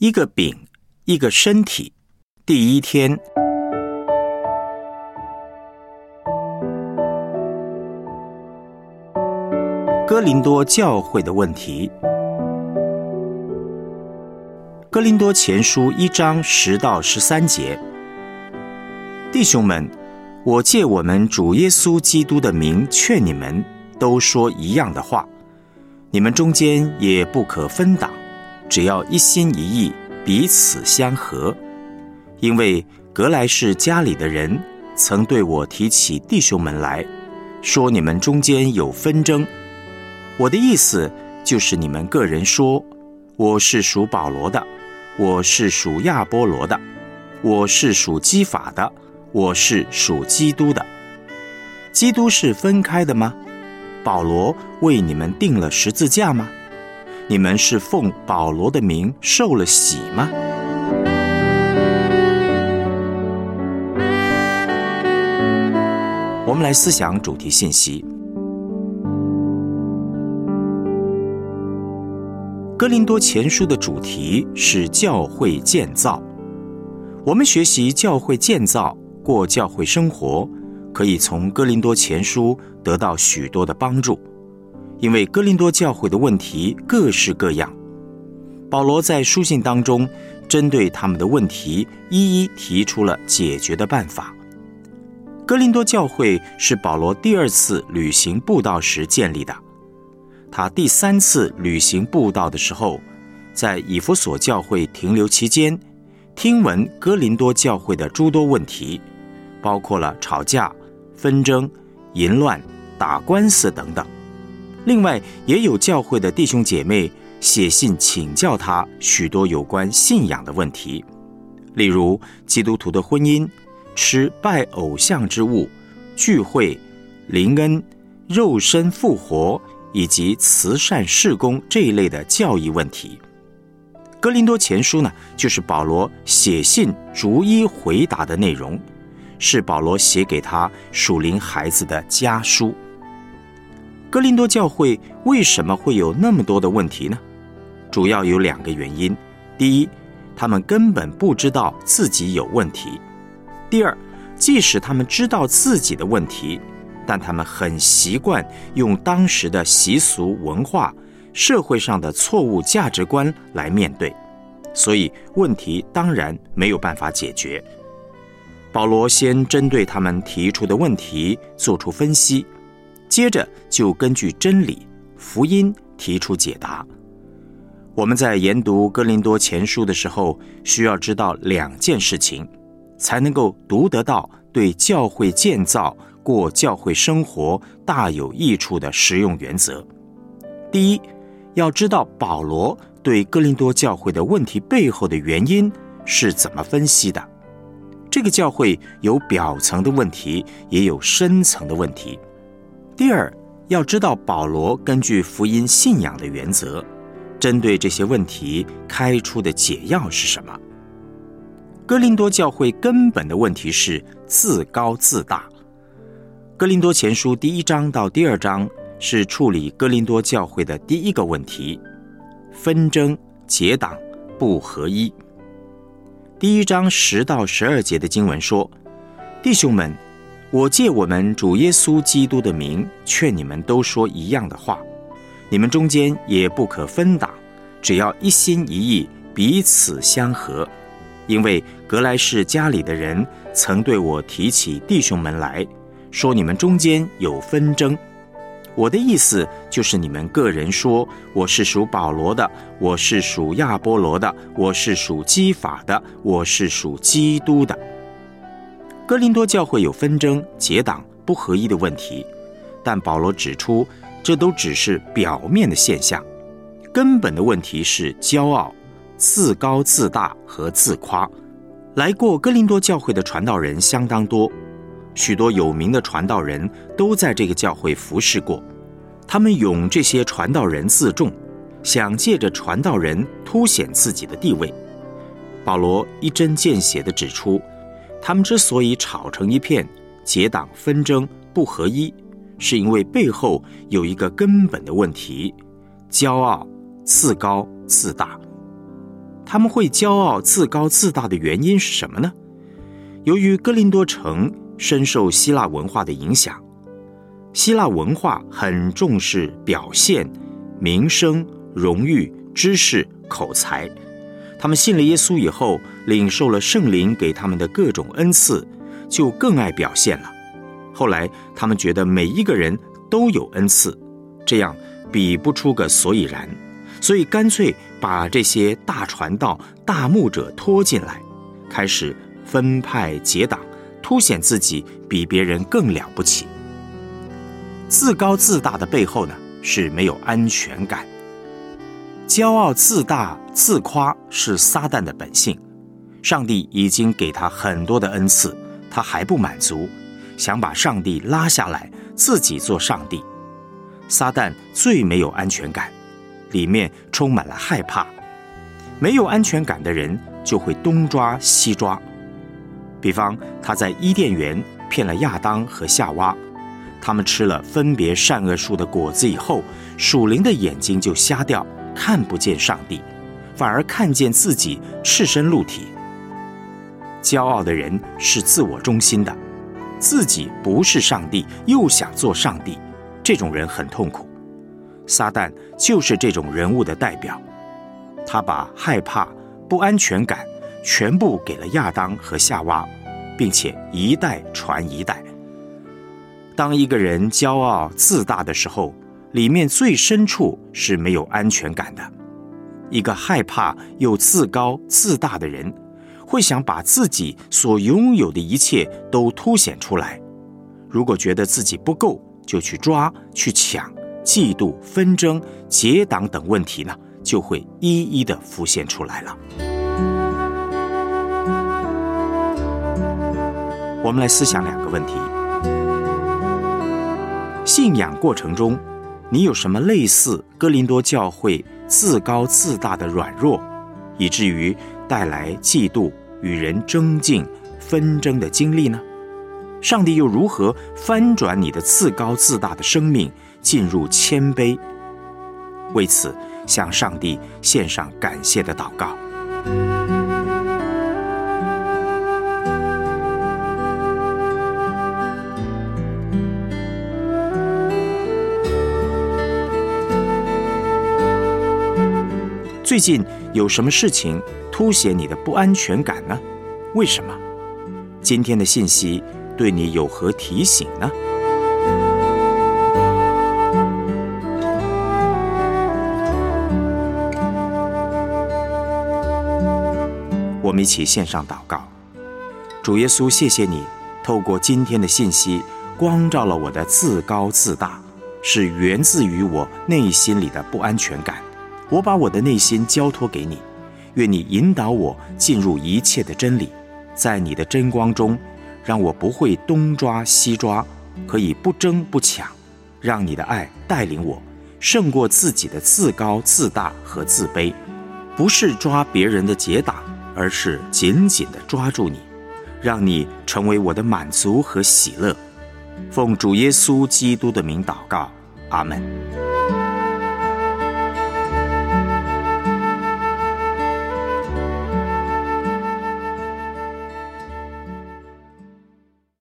一个饼，一个身体。第一天，哥林多教会的问题。哥林多前书一章十到十三节，弟兄们，我借我们主耶稣基督的名劝你们，都说一样的话。你们中间也不可分党，只要一心一意，彼此相合。因为格莱士家里的人曾对我提起弟兄们来，说你们中间有纷争。我的意思就是你们个人说，我是属保罗的，我是属亚波罗的，我是属基法的，我是属基督的。基督是分开的吗？保罗为你们定了十字架吗？你们是奉保罗的名受了洗吗？我们来思想主题信息。哥林多前书的主题是教会建造。我们学习教会建造，过教会生活。可以从哥林多前书得到许多的帮助，因为哥林多教会的问题各式各样。保罗在书信当中针对他们的问题一一提出了解决的办法。哥林多教会是保罗第二次旅行布道时建立的，他第三次旅行布道的时候，在以弗所教会停留期间，听闻哥林多教会的诸多问题，包括了吵架。纷争、淫乱、打官司等等。另外，也有教会的弟兄姐妹写信请教他许多有关信仰的问题，例如基督徒的婚姻、吃拜偶像之物、聚会、灵恩、肉身复活以及慈善事工这一类的教义问题。哥林多前书呢，就是保罗写信逐一回答的内容。是保罗写给他属灵孩子的家书。哥林多教会为什么会有那么多的问题呢？主要有两个原因：第一，他们根本不知道自己有问题；第二，即使他们知道自己的问题，但他们很习惯用当时的习俗、文化、社会上的错误价值观来面对，所以问题当然没有办法解决。保罗先针对他们提出的问题做出分析，接着就根据真理、福音提出解答。我们在研读哥林多前书的时候，需要知道两件事情，才能够读得到对教会建造、过教会生活大有益处的实用原则。第一，要知道保罗对哥林多教会的问题背后的原因是怎么分析的。这个教会有表层的问题，也有深层的问题。第二，要知道保罗根据福音信仰的原则，针对这些问题开出的解药是什么？哥林多教会根本的问题是自高自大。哥林多前书第一章到第二章是处理哥林多教会的第一个问题：纷争、结党、不合一。第一章十到十二节的经文说：“弟兄们，我借我们主耶稣基督的名劝你们，都说一样的话。你们中间也不可分党，只要一心一意，彼此相合。因为格莱士家里的人曾对我提起弟兄们来说，你们中间有纷争。”我的意思就是，你们个人说我是属保罗的，我是属亚波罗的，我是属基法的，我是属基督的。哥林多教会有纷争、结党、不合一的问题，但保罗指出，这都只是表面的现象，根本的问题是骄傲、自高自大和自夸。来过哥林多教会的传道人相当多。许多有名的传道人都在这个教会服侍过，他们拥这些传道人自重，想借着传道人凸显自己的地位。保罗一针见血地指出，他们之所以吵成一片、结党纷争、不合一，是因为背后有一个根本的问题：骄傲、自高自大。他们会骄傲自高自大的原因是什么呢？由于哥林多城深受希腊文化的影响，希腊文化很重视表现、名声、荣誉、知识、口才。他们信了耶稣以后，领受了圣灵给他们的各种恩赐，就更爱表现了。后来他们觉得每一个人都有恩赐，这样比不出个所以然，所以干脆把这些大传道、大牧者拖进来，开始分派结党，凸显自己比别人更了不起。自高自大的背后呢，是没有安全感。骄傲自大自夸是撒旦的本性，上帝已经给他很多的恩赐，他还不满足，想把上帝拉下来，自己做上帝。撒旦最没有安全感，里面充满了害怕。没有安全感的人就会东抓西抓，比方他在伊甸园骗了亚当和夏娃，他们吃了分别善恶树的果子以后，属灵的眼睛就瞎掉。看不见上帝，反而看见自己赤身露体。骄傲的人是自我中心的，自己不是上帝，又想做上帝，这种人很痛苦。撒旦就是这种人物的代表，他把害怕、不安全感全部给了亚当和夏娃，并且一代传一代。当一个人骄傲自大的时候，里面最深处是没有安全感的。一个害怕又自高自大的人，会想把自己所拥有的一切都凸显出来。如果觉得自己不够，就去抓、去抢，嫉妒、纷争、结党等问题呢，就会一一的浮现出来了。我们来思想两个问题：信仰过程中。你有什么类似哥林多教会自高自大的软弱，以至于带来嫉妒、与人争竞、纷争的经历呢？上帝又如何翻转你的自高自大的生命，进入谦卑？为此，向上帝献上感谢的祷告。最近有什么事情凸显你的不安全感呢？为什么？今天的信息对你有何提醒呢？我们一起献上祷告。主耶稣，谢谢你透过今天的信息，光照了我的自高自大，是源自于我内心里的不安全感。我把我的内心交托给你，愿你引导我进入一切的真理，在你的真光中，让我不会东抓西抓，可以不争不抢，让你的爱带领我，胜过自己的自高自大和自卑，不是抓别人的结党，而是紧紧地抓住你，让你成为我的满足和喜乐。奉主耶稣基督的名祷告，阿门。